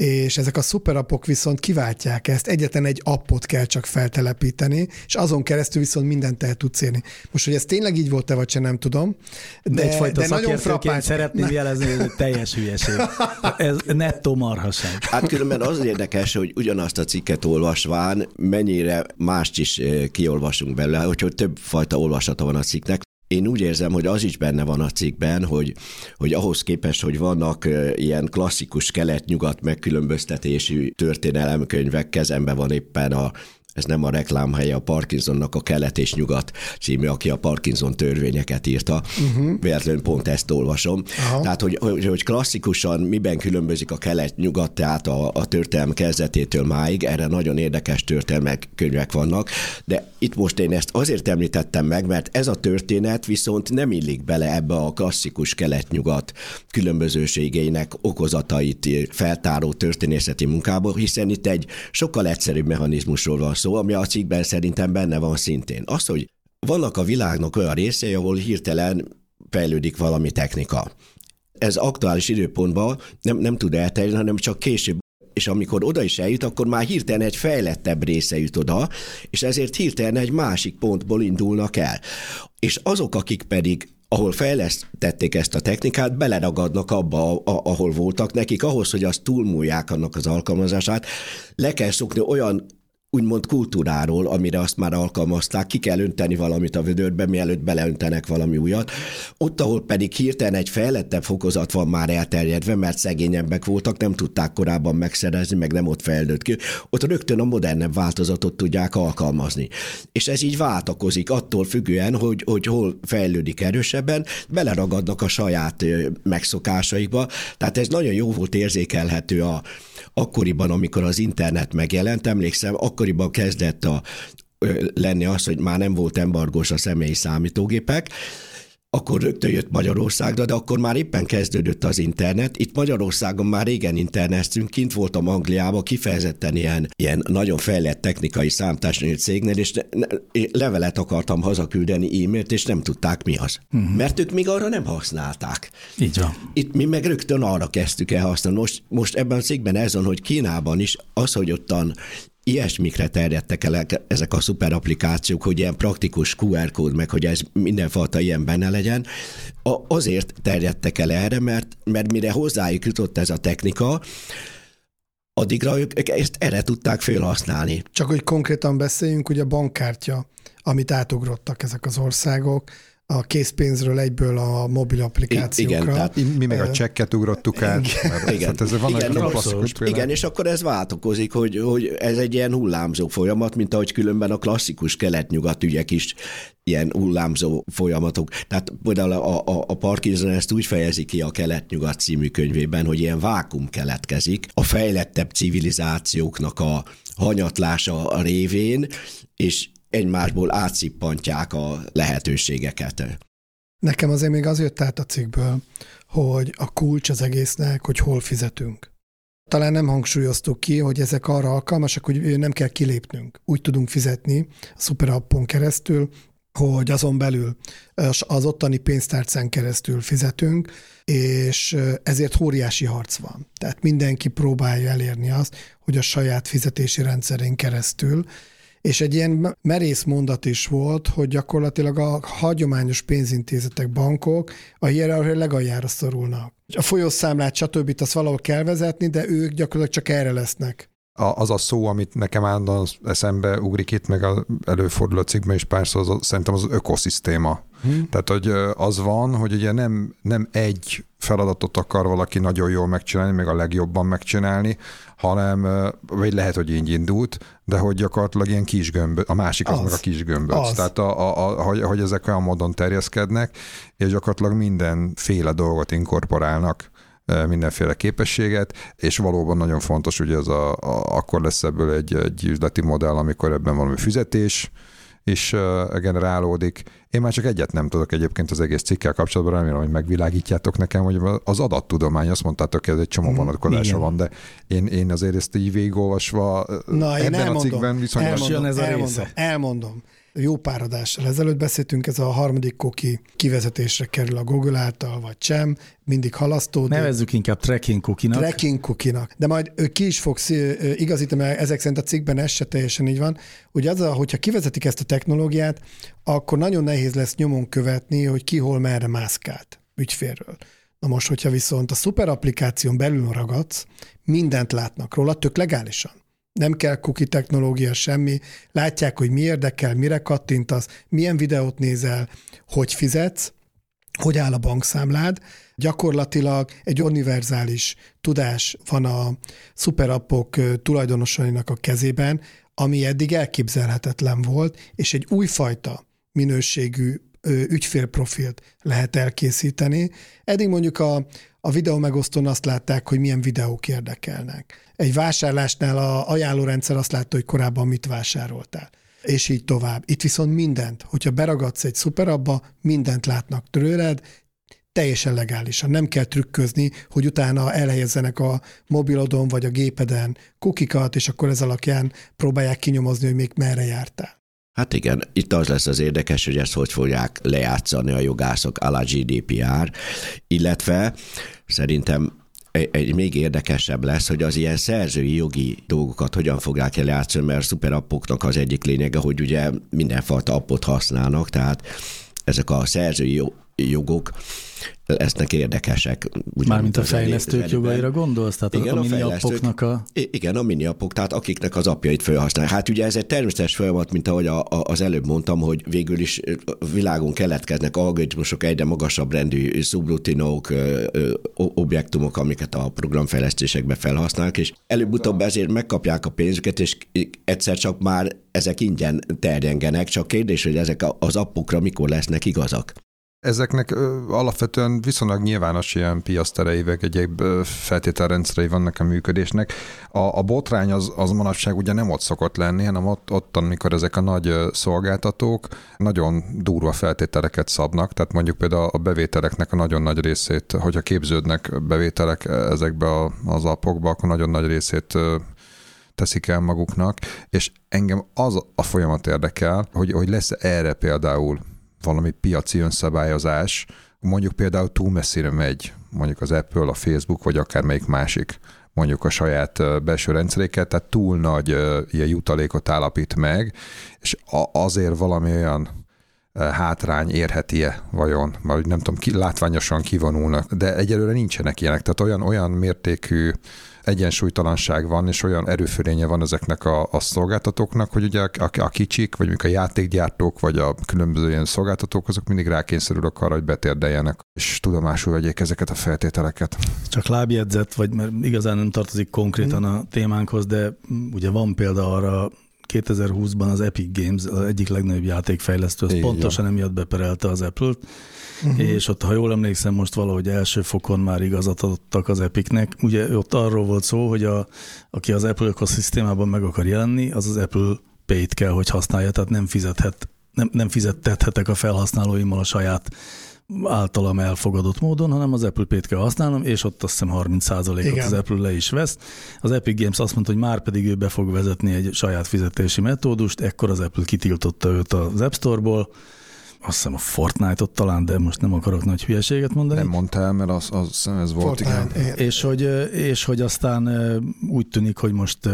és ezek a szuperappok viszont kiváltják ezt, egyetlen egy appot kell csak feltelepíteni, és azon keresztül viszont mindent el tudsz érni. Most, hogy ez tényleg így volt-e, vagy sem nem tudom, de, De egyfajta de nagyon szakértőként szeretném jelezni, hogy teljes hülyeség. [LAUGHS] Ez nettó marhaság. Hát különben az érdekes, hogy ugyanazt a cikket olvasván mennyire mást is eh, kiolvasunk belőle, hogy több fajta olvasata van a cikknek. Én úgy érzem, hogy az is benne van a cikkben, hogy, hogy ahhoz képest, hogy vannak ilyen klasszikus kelet-nyugat megkülönböztetésű történelemkönyvek, kezembe van éppen a ez nem a reklámhelye a Parkinsonnak a Kelet és Nyugat című, aki a Parkinson törvényeket írta. Uh-huh. Véletlenül pont ezt olvasom. Aha. Tehát, hogy, hogy, hogy klasszikusan miben különbözik a Kelet-Nyugat, tehát a, a történelem kezdetétől máig, erre nagyon érdekes történelmek könyvek vannak, de itt most én ezt azért említettem meg, mert ez a történet viszont nem illik bele ebbe a klasszikus Kelet-Nyugat különbözőségeinek okozatait feltáró történészeti munkába, hiszen itt egy sokkal egyszerűbb mechanizmusról van szó, ami a cikkben szerintem benne van szintén. Az, hogy vannak a világnak olyan részei, ahol hirtelen fejlődik valami technika. Ez aktuális időpontban nem, nem tud elterjedni, hanem csak később és amikor oda is eljut, akkor már hirtelen egy fejlettebb része jut oda, és ezért hirtelen egy másik pontból indulnak el. És azok, akik pedig ahol fejlesztették ezt a technikát, beleragadnak abba, a, ahol voltak nekik, ahhoz, hogy azt túlmúlják annak az alkalmazását, le kell szokni olyan úgymond kultúráról, amire azt már alkalmazták, ki kell önteni valamit a vödörbe, mielőtt beleöntenek valami újat. Ott, ahol pedig hirtelen egy fejlettebb fokozat van már elterjedve, mert szegényebbek voltak, nem tudták korábban megszerezni, meg nem ott fejlődött ki, ott rögtön a modernebb változatot tudják alkalmazni. És ez így váltakozik attól függően, hogy, hogy hol fejlődik erősebben, beleragadnak a saját megszokásaikba. Tehát ez nagyon jó volt érzékelhető a, akkoriban, amikor az internet megjelent, emlékszem, akkoriban kezdett a, lenni az, hogy már nem volt embargós a személyi számítógépek, akkor rögtön jött Magyarországra, de akkor már éppen kezdődött az internet. Itt Magyarországon már régen internetünk, kint voltam Angliában, kifejezetten ilyen, ilyen nagyon fejlett technikai számításnyílt cégnél, és ne, ne, levelet akartam hazaküldeni e-mailt, és nem tudták mi az. Uh-huh. Mert ők még arra nem használták. Így van. Itt mi meg rögtön arra kezdtük el használni. Most, most ebben a cégben ez van, hogy Kínában is az, hogy ottan ilyesmikre terjedtek el ezek a szuper applikációk, hogy ilyen praktikus QR kód, meg hogy ez mindenfajta ilyen benne legyen, azért terjedtek el erre, mert, mert mire hozzájuk jutott ez a technika, addigra ők ezt erre tudták felhasználni. Csak hogy konkrétan beszéljünk, ugye a bankkártya, amit átugrottak ezek az országok, a készpénzről egyből a mobil applikációkra. Igen, tehát mi meg a csekket ugrottuk át. Igen, mert, igen. Hát ez van igen, no, klasszikus igen, és akkor ez változik, hogy, hogy ez egy ilyen hullámzó folyamat, mint ahogy különben a klasszikus kelet-nyugat ügyek is ilyen hullámzó folyamatok. Tehát például a, a, a Parkinson ezt úgy fejezi ki a Kelet-nyugat című könyvében, hogy ilyen vákum keletkezik a fejlettebb civilizációknak a hanyatlása a révén, és egymásból átszippantják a lehetőségeket. Nekem azért még az jött át a cikkből, hogy a kulcs az egésznek, hogy hol fizetünk. Talán nem hangsúlyoztuk ki, hogy ezek arra alkalmasak, hogy nem kell kilépnünk. Úgy tudunk fizetni a szuperappon keresztül, hogy azon belül az ottani pénztárcán keresztül fizetünk, és ezért óriási harc van. Tehát mindenki próbálja elérni azt, hogy a saját fizetési rendszerén keresztül és egy ilyen merész mondat is volt, hogy gyakorlatilag a hagyományos pénzintézetek, bankok a hierarchia legaljára szorulnak. A folyószámlát, stb. azt valahol kell vezetni, de ők gyakorlatilag csak erre lesznek az a szó, amit nekem állandóan eszembe ugrik itt, meg előfordul a cikkben is párszor, az, szerintem az ökoszisztéma. Hmm. Tehát, hogy az van, hogy ugye nem, nem egy feladatot akar valaki nagyon jól megcsinálni, még a legjobban megcsinálni, hanem, vagy lehet, hogy így indult, de hogy gyakorlatilag ilyen kisgömböc, a másik az, az meg a kisgömböc. Az. Tehát, a, a, a, hogy, hogy ezek olyan módon terjeszkednek, és gyakorlatilag mindenféle dolgot inkorporálnak mindenféle képességet, és valóban nagyon fontos, hogy ez a, a, akkor lesz ebből egy, egy üzleti modell, amikor ebben valami fizetés, is generálódik. Én már csak egyet nem tudok egyébként az egész cikkel kapcsolatban, remélem, hogy megvilágítjátok nekem, hogy az adattudomány, azt mondtátok, hogy ez egy csomó vonatkozása van, de én, én azért ezt így végigolvasva Na, ebben én elmondom, a cikkben viszonylag... Elmondom, elmondom, része. elmondom. Jó pár adással ezelőtt beszéltünk, ez a harmadik koki kivezetésre kerül a Google által, vagy sem, mindig halasztódik. Nevezzük inkább tracking cookie-nak. Tracking cookie-nak. De majd ő ki is fog igazítani, mert ezek szerint a cikkben ez se teljesen így van. Ugye az, hogyha kivezetik ezt a technológiát, akkor nagyon nehéz lesz nyomon követni, hogy ki hol merre mászkált ügyfélről. Na most, hogyha viszont a szuper applikáción belül ragadsz, mindent látnak róla, tök legálisan. Nem kell cookie technológia, semmi. Látják, hogy mi érdekel, mire kattintasz, milyen videót nézel, hogy fizetsz, hogy áll a bankszámlád. Gyakorlatilag egy univerzális tudás van a szuperappok tulajdonosainak a kezében, ami eddig elképzelhetetlen volt, és egy újfajta minőségű ügyfélprofilt lehet elkészíteni. Eddig mondjuk a, a videó megosztón azt látták, hogy milyen videók érdekelnek. Egy vásárlásnál a ajánlórendszer azt látta, hogy korábban mit vásároltál és így tovább. Itt viszont mindent, hogyha beragadsz egy szuperabba, mindent látnak tőled, teljesen legálisan. Nem kell trükközni, hogy utána elhelyezzenek a mobilodon vagy a gépeden kukikat, és akkor ez alapján próbálják kinyomozni, hogy még merre jártál. Hát igen, itt az lesz az érdekes, hogy ezt hogy fogják lejátszani a jogászok a la GDPR, illetve szerintem egy, még érdekesebb lesz, hogy az ilyen szerzői jogi dolgokat hogyan fogják eljátszani, mert szuperappoknak az egyik lényege, hogy ugye mindenfajta appot használnak, tehát ezek a szerzői jogok lesznek érdekesek. Mármint a fejlesztők jogaira gondolsz? Tehát igen, a, a mini appoknak a... Igen, a mini appok, tehát akiknek az appjait felhasználják. Hát ugye ez egy természetes folyamat, mint ahogy a, a, az előbb mondtam, hogy végül is világon keletkeznek algoritmusok, egyre magasabb rendű szubrutinok, objektumok, amiket a programfejlesztésekbe felhasználnak, és előbb-utóbb ezért megkapják a pénzüket, és egyszer csak már ezek ingyen terjengenek, csak kérdés, hogy ezek az appokra mikor lesznek igazak. Ezeknek alapvetően viszonylag nyilvános ilyen piasztereivek, egyéb feltételrendszerei vannak a működésnek. A, a botrány az, az manapság ugye nem ott szokott lenni, hanem ott, ott, amikor ezek a nagy szolgáltatók nagyon durva feltételeket szabnak, tehát mondjuk például a bevételeknek a nagyon nagy részét, hogyha képződnek bevételek ezekbe az appokba, akkor nagyon nagy részét teszik el maguknak, és engem az a folyamat érdekel, hogy, hogy lesz erre például valami piaci önszabályozás, mondjuk például túl messzire megy, mondjuk az Apple, a Facebook, vagy akármelyik másik mondjuk a saját belső rendszeréket, tehát túl nagy ilyen jutalékot állapít meg, és azért valami olyan hátrány érheti-e vajon, vagy nem tudom, ki, látványosan kivonulnak, de egyelőre nincsenek ilyenek, tehát olyan, olyan mértékű egyensúlytalanság van, és olyan erőfölénye van ezeknek a, a szolgáltatóknak, hogy ugye a, a kicsik, vagy mondjuk a játékgyártók, vagy a különböző ilyen szolgáltatók, azok mindig rákényszerülök arra, hogy betérdeljenek, és tudomásul vegyék ezeket a feltételeket. Csak lábjegyzet, vagy mert igazán nem tartozik konkrétan a témánkhoz, de ugye van példa arra 2020-ban az Epic Games, az egyik legnagyobb játékfejlesztő, az pontosan emiatt beperelte az Apple-t, uh-huh. és ott, ha jól emlékszem, most valahogy első fokon már igazat adottak az Epicnek. Ugye ott arról volt szó, hogy a, aki az Apple ökoszisztémában meg akar jelenni, az az Apple Pay-t kell, hogy használja, tehát nem fizethet nem, nem fizettethetek a felhasználóimmal a saját általam elfogadott módon, hanem az Apple Pay-t kell használnom, és ott azt hiszem 30%-ot az Apple le is vesz. Az Epic Games azt mondta, hogy már pedig ő be fog vezetni egy saját fizetési metódust, ekkor az Apple kitiltotta őt az App Store-ból, azt hiszem a Fortnite-ot talán, de most nem akarok nagy hülyeséget mondani. Nem mondtál, mert az, az, ez volt, Fortnite, igen. És hogy, és hogy aztán úgy tűnik, hogy most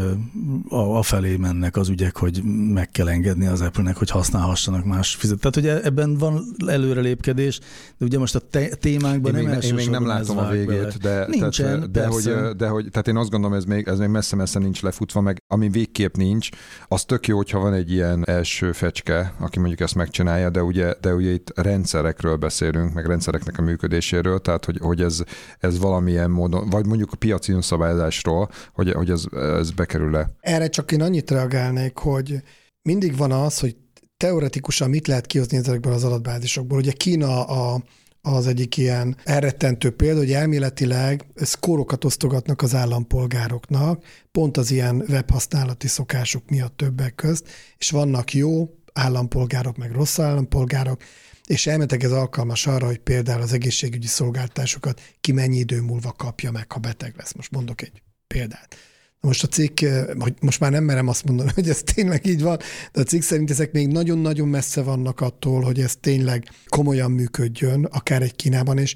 a, a felé mennek az ügyek, hogy meg kell engedni az Apple-nek, hogy használhassanak más fizet. Tehát ugye ebben van előrelépkedés, de ugye most a te- témákban én nem még, Én még nem látom a végét, de, Nincsen, tehát, de, hogy, de hogy, tehát én azt gondolom, ez még, ez még messze-messze nincs lefutva, meg ami végképp nincs, az tök jó, hogyha van egy ilyen első fecske, aki mondjuk ezt megcsinálja, de ugye de ugye itt rendszerekről beszélünk, meg rendszereknek a működéséről, tehát hogy, hogy ez, ez valamilyen módon, vagy mondjuk a piaci önszabályozásról, hogy, hogy ez, ez bekerül-e. Erre csak én annyit reagálnék, hogy mindig van az, hogy teoretikusan mit lehet kihozni ezekből az adatbázisokból. Ugye Kína a, az egyik ilyen elrettentő példa, hogy elméletileg szkórokat osztogatnak az állampolgároknak, pont az ilyen webhasználati szokások miatt többek közt, és vannak jó, állampolgárok, meg rossz állampolgárok, és elmetek ez alkalmas arra, hogy például az egészségügyi szolgáltásokat ki mennyi idő múlva kapja meg, ha beteg lesz. Most mondok egy példát. Most a cikk, hogy most már nem merem azt mondani, [LAUGHS] hogy ez tényleg így van, de a cikk szerint ezek még nagyon-nagyon messze vannak attól, hogy ez tényleg komolyan működjön, akár egy Kínában, és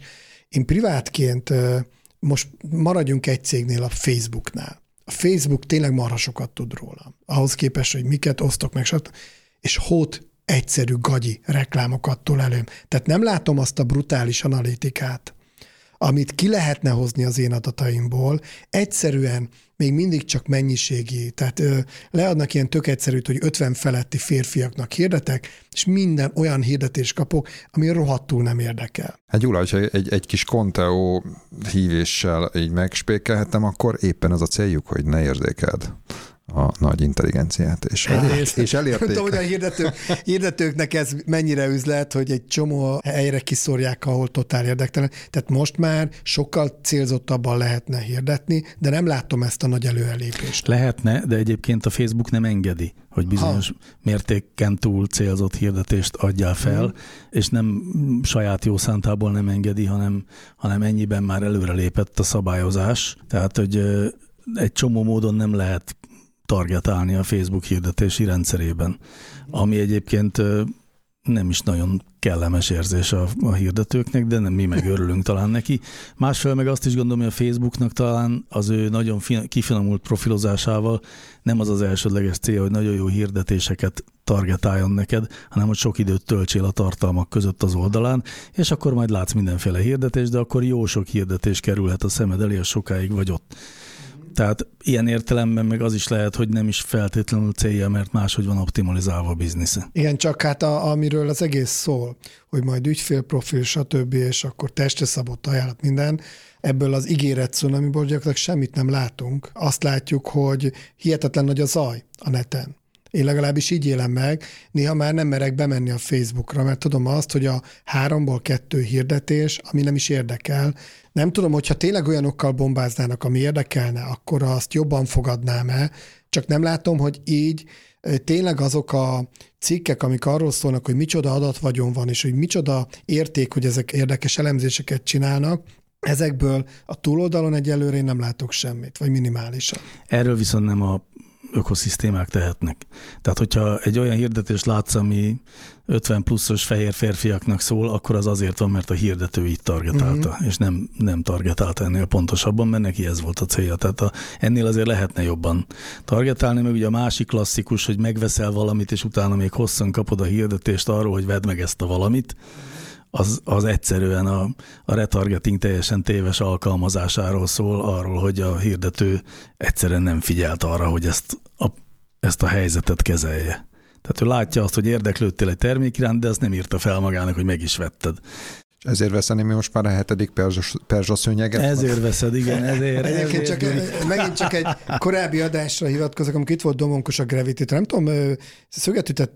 én privátként most maradjunk egy cégnél, a Facebooknál. A Facebook tényleg marha sokat tud róla. Ahhoz képest, hogy miket osztok meg, és hót egyszerű gagyi reklámokat tol elő. Tehát nem látom azt a brutális analitikát, amit ki lehetne hozni az én adataimból, egyszerűen még mindig csak mennyiségi. Tehát ö, leadnak ilyen tök egyszerűt, hogy 50 feletti férfiaknak hirdetek, és minden olyan hirdetést kapok, ami rohadtul nem érdekel. Hát Gyula, ha egy, egy kis konteó hívéssel így megspékelhetem, akkor éppen az a céljuk, hogy ne érzékeld a nagy intelligenciát. És, Egyrészt, és elérték. tudom, hogy a hirdetők, hirdetőknek ez mennyire üzlet, hogy egy csomó helyre kiszorják, ahol totál érdektelen. Tehát most már sokkal célzottabban lehetne hirdetni, de nem látom ezt a nagy előelépést. Lehetne, de egyébként a Facebook nem engedi, hogy bizonyos ha. mértéken túl célzott hirdetést adjál fel, hmm. és nem saját jó szántából nem engedi, hanem, hanem ennyiben már előrelépett a szabályozás. Tehát, hogy egy csomó módon nem lehet targetálni a Facebook hirdetési rendszerében, ami egyébként nem is nagyon kellemes érzés a, a hirdetőknek, de nem mi meg örülünk talán neki. Másfél meg azt is gondolom, hogy a Facebooknak talán az ő nagyon kifinomult profilozásával nem az az elsődleges cél, hogy nagyon jó hirdetéseket targetáljon neked, hanem hogy sok időt töltsél a tartalmak között az oldalán, és akkor majd látsz mindenféle hirdetést, de akkor jó sok hirdetés kerülhet a szemed elé, sokáig vagy ott. Tehát ilyen értelemben meg az is lehet, hogy nem is feltétlenül célja, mert máshogy van optimalizálva a biznisze. Igen, csak hát a, amiről az egész szól, hogy majd ügyfélprofil, stb., és akkor testre szabott ajánlat minden, ebből az ígéret szunamiból gyakorlatilag semmit nem látunk. Azt látjuk, hogy hihetetlen nagy a zaj a neten. Én legalábbis így élem meg, néha már nem merek bemenni a Facebookra, mert tudom azt, hogy a háromból kettő hirdetés, ami nem is érdekel, nem tudom, hogyha tényleg olyanokkal bombáznának, ami érdekelne, akkor azt jobban fogadnám-e, csak nem látom, hogy így tényleg azok a cikkek, amik arról szólnak, hogy micsoda adatvagyon van, és hogy micsoda érték, hogy ezek érdekes elemzéseket csinálnak, ezekből a túloldalon egyelőre én nem látok semmit, vagy minimálisan. Erről viszont nem a ökoszisztémák tehetnek. Tehát, hogyha egy olyan hirdetés látsz, ami 50 pluszos fehér férfiaknak szól, akkor az azért van, mert a hirdető így targetálta, uh-huh. és nem, nem targetálta ennél pontosabban, mert neki ez volt a célja. Tehát a, ennél azért lehetne jobban targetálni, meg ugye a másik klasszikus, hogy megveszel valamit, és utána még hosszan kapod a hirdetést arról, hogy vedd meg ezt a valamit, az, az egyszerűen a, a retargeting teljesen téves alkalmazásáról szól, arról, hogy a hirdető egyszerűen nem figyelt arra, hogy ezt a, ezt a helyzetet kezelje. Tehát ő látja azt, hogy érdeklődtél egy termék iránt, de azt nem írta fel magának, hogy meg is vetted. Ezért veszeni mi most már a hetedik perzsa szőnyeget? Ezért veszed, igen, ezért. Egyébként ezért. csak, megint csak egy korábbi adásra hivatkozok, amikor itt volt Domonkos a gravity Nem tudom, szöget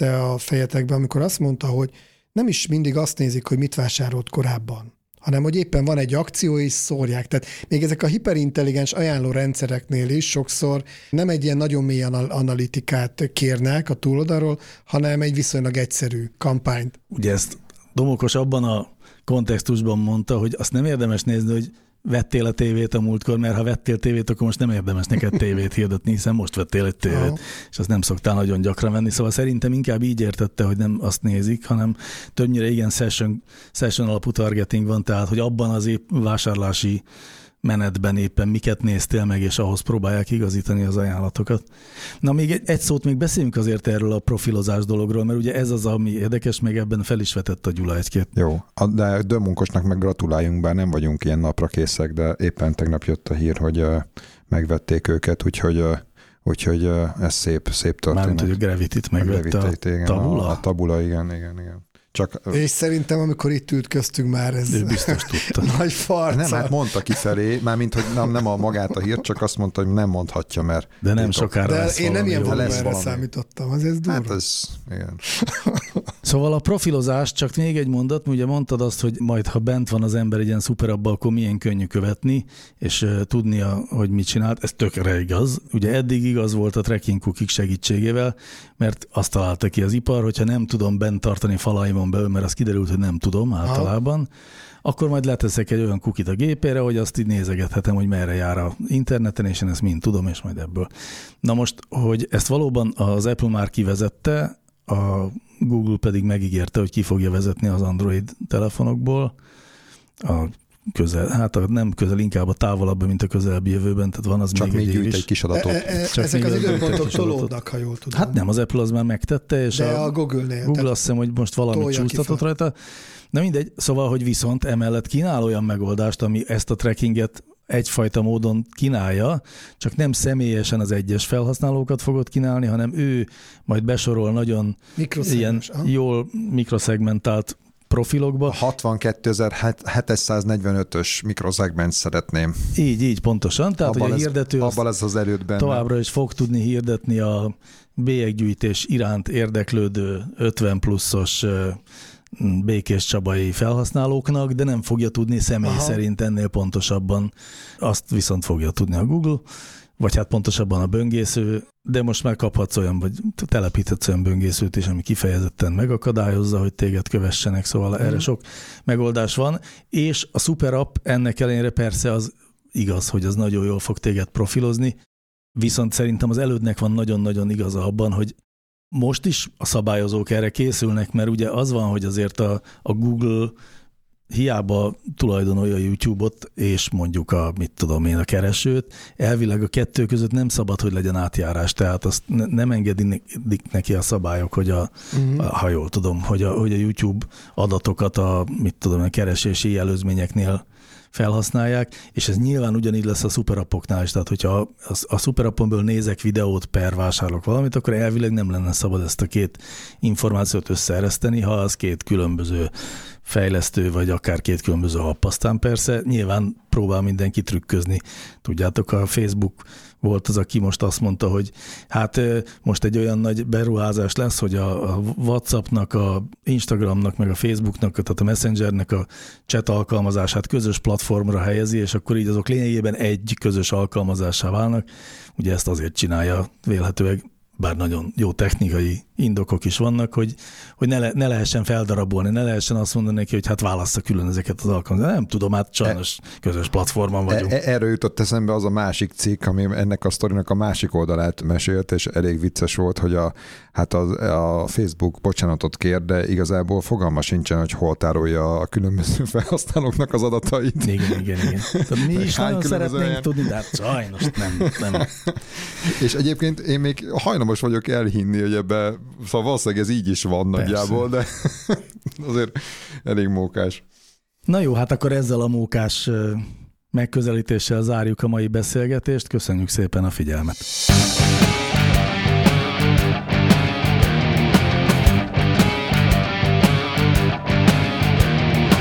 a fejetekbe, amikor azt mondta, hogy nem is mindig azt nézik, hogy mit vásárolt korábban hanem hogy éppen van egy akció, és szórják. Tehát még ezek a hiperintelligens ajánló rendszereknél is sokszor nem egy ilyen nagyon mély analitikát kérnek a túloldalról, hanem egy viszonylag egyszerű kampányt. Ugye ezt Domokos abban a kontextusban mondta, hogy azt nem érdemes nézni, hogy vettél a tévét a múltkor, mert ha vettél tévét, akkor most nem érdemes neked tévét hirdetni, hiszen most vettél egy tévét, Aha. és azt nem szoktál nagyon gyakran venni. Szóval szerintem inkább így értette, hogy nem azt nézik, hanem többnyire igen session, session alapú targeting van, tehát hogy abban az épp vásárlási menetben éppen miket néztél meg, és ahhoz próbálják igazítani az ajánlatokat. Na még egy, egy szót még beszéljünk azért erről a profilozás dologról, mert ugye ez az, ami érdekes, még ebben fel is vetett a Gyula egy-két. Jó, de Dömunkosnak meg gratuláljunk, bár nem vagyunk ilyen napra készek, de éppen tegnap jött a hír, hogy megvették őket, úgyhogy Úgyhogy ez szép, szép történet. Mármint, hogy a Gravity-t megvette a, a, igen, tabula? A, a tabula, igen, igen, igen. Csak, és szerintem, amikor itt ült köztünk már, ez ő biztos tudta. [LAUGHS] nagy farca. Nem, hát mondta kifelé, mint hogy nem, nem a magát a hírt, csak azt mondta, hogy nem mondhatja, mert... De nem sokára De lesz én nem ilyen volumenre számítottam, az ez durva. Hát ez, igen. [LAUGHS] Szóval a profilozás, csak még egy mondat, ugye mondtad azt, hogy majd ha bent van az ember egy ilyen szuperabba, akkor milyen könnyű követni, és uh, tudnia, hogy mit csinált, ez tökre igaz. Ugye eddig igaz volt a tracking cookie segítségével, mert azt találta ki az ipar, hogyha nem tudom bent tartani falaimon belül, mert az kiderült, hogy nem tudom általában, Aha. akkor majd leteszek egy olyan kukit a gépére, hogy azt így nézegethetem, hogy merre jár a interneten, és én ezt mind tudom, és majd ebből. Na most, hogy ezt valóban az Apple már kivezette, a Google pedig megígérte, hogy ki fogja vezetni az Android telefonokból a közel, hát a nem közel, inkább a távolabb, mint a közelebbi jövőben, tehát van az Csak még, még egy egy kis adatot. E, e, Csak ezek az időpontok tolódnak, ha jól tudom. Hát nem, az Apple az már megtette, és De a, a Google-nél. Google azt hiszem, hogy most valamit csúsztatott rajta. Na mindegy, szóval, hogy viszont emellett kínál olyan megoldást, ami ezt a trackinget egyfajta módon kínálja, csak nem személyesen az egyes felhasználókat fogod kínálni, hanem ő majd besorol nagyon ilyen jól mikroszegmentált profilokba. 62.745-ös mikroszegment szeretném. Így, így, pontosan. Tehát, abban hogy a hirdető ez, abban lesz az erődben. Továbbra is fog tudni hirdetni a bélyeggyűjtés iránt érdeklődő 50 pluszos békés csabai felhasználóknak, de nem fogja tudni személy Aha. szerint ennél pontosabban. Azt viszont fogja tudni a Google, vagy hát pontosabban a böngésző, de most már kaphatsz olyan, vagy telepíthetsz olyan böngészőt is, ami kifejezetten megakadályozza, hogy téged kövessenek, szóval mm. erre sok megoldás van, és a Super App ennek ellenére persze az igaz, hogy az nagyon jól fog téged profilozni, viszont szerintem az elődnek van nagyon-nagyon igaza abban, hogy most is a szabályozók erre készülnek, mert ugye az van, hogy azért a, a Google hiába tulajdonolja a YouTube-ot, és mondjuk a, mit tudom én, a keresőt, elvileg a kettő között nem szabad, hogy legyen átjárás, tehát azt ne, nem engedik neki a szabályok, hogy a, uh-huh. a ha jól tudom, hogy a, hogy a YouTube adatokat a, mit tudom, a keresési előzményeknél felhasználják, és ez nyilván ugyanígy lesz a szuperappoknál is, tehát hogyha a, a szuperappomból nézek videót per vásárolok valamit, akkor elvileg nem lenne szabad ezt a két információt összeereszteni, ha az két különböző fejlesztő, vagy akár két különböző app. Aztán persze nyilván próbál mindenki trükközni. Tudjátok, a Facebook volt az, aki most azt mondta, hogy hát most egy olyan nagy beruházás lesz, hogy a WhatsAppnak, a Instagramnak, meg a Facebooknak, tehát a Messengernek a chat alkalmazását közös platformra helyezi, és akkor így azok lényegében egy közös alkalmazássá válnak. Ugye ezt azért csinálja vélhetőleg bár nagyon jó technikai indokok is vannak, hogy, hogy ne, le, ne lehessen feldarabolni, ne lehessen azt mondani neki, hogy hát válassza külön ezeket az alkalmazásokat. Nem tudom, hát sajnos közös platformon vagyunk. E, erről jutott eszembe az a másik cikk, ami ennek a sztorinak a másik oldalát mesélt, és elég vicces volt, hogy a, hát a, a Facebook bocsánatot kér, de igazából fogalma sincsen, hogy hol tárolja a különböző [LAUGHS] felhasználóknak az adatait. Igen, igen, igen. Tehát mi is nagyon szeretnénk olyan... tudni, de hát sajnos nem. nem. [LAUGHS] és egyébként én még hajlamos vagyok elhinni, hogy ebbe Szóval valószínűleg ez így is van Persze. nagyjából, de [LAUGHS] azért elég mókás. Na jó, hát akkor ezzel a mókás megközelítéssel zárjuk a mai beszélgetést. Köszönjük szépen a figyelmet!